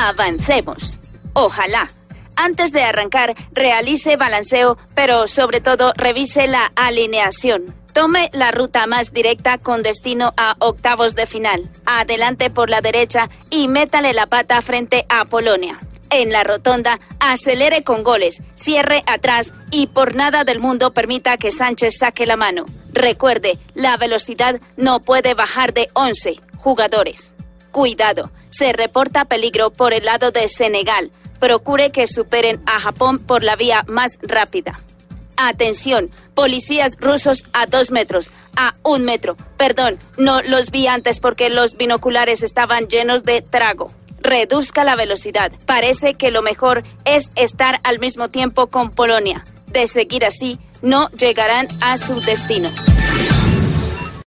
Avancemos. Ojalá. Antes de arrancar, realice balanceo, pero sobre todo revise la alineación. Tome la ruta más directa con destino a octavos de final. Adelante por la derecha y métale la pata frente a Polonia. En la rotonda, acelere con goles, cierre atrás y por nada del mundo permita que Sánchez saque la mano. Recuerde, la velocidad no puede bajar de 11 jugadores. Cuidado, se reporta peligro por el lado de Senegal. Procure que superen a Japón por la vía más rápida. Atención, policías rusos a dos metros, a un metro. Perdón, no los vi antes porque los binoculares estaban llenos de trago. Reduzca la velocidad. Parece que lo mejor es estar al mismo tiempo con Polonia. De seguir así, no llegarán a su destino.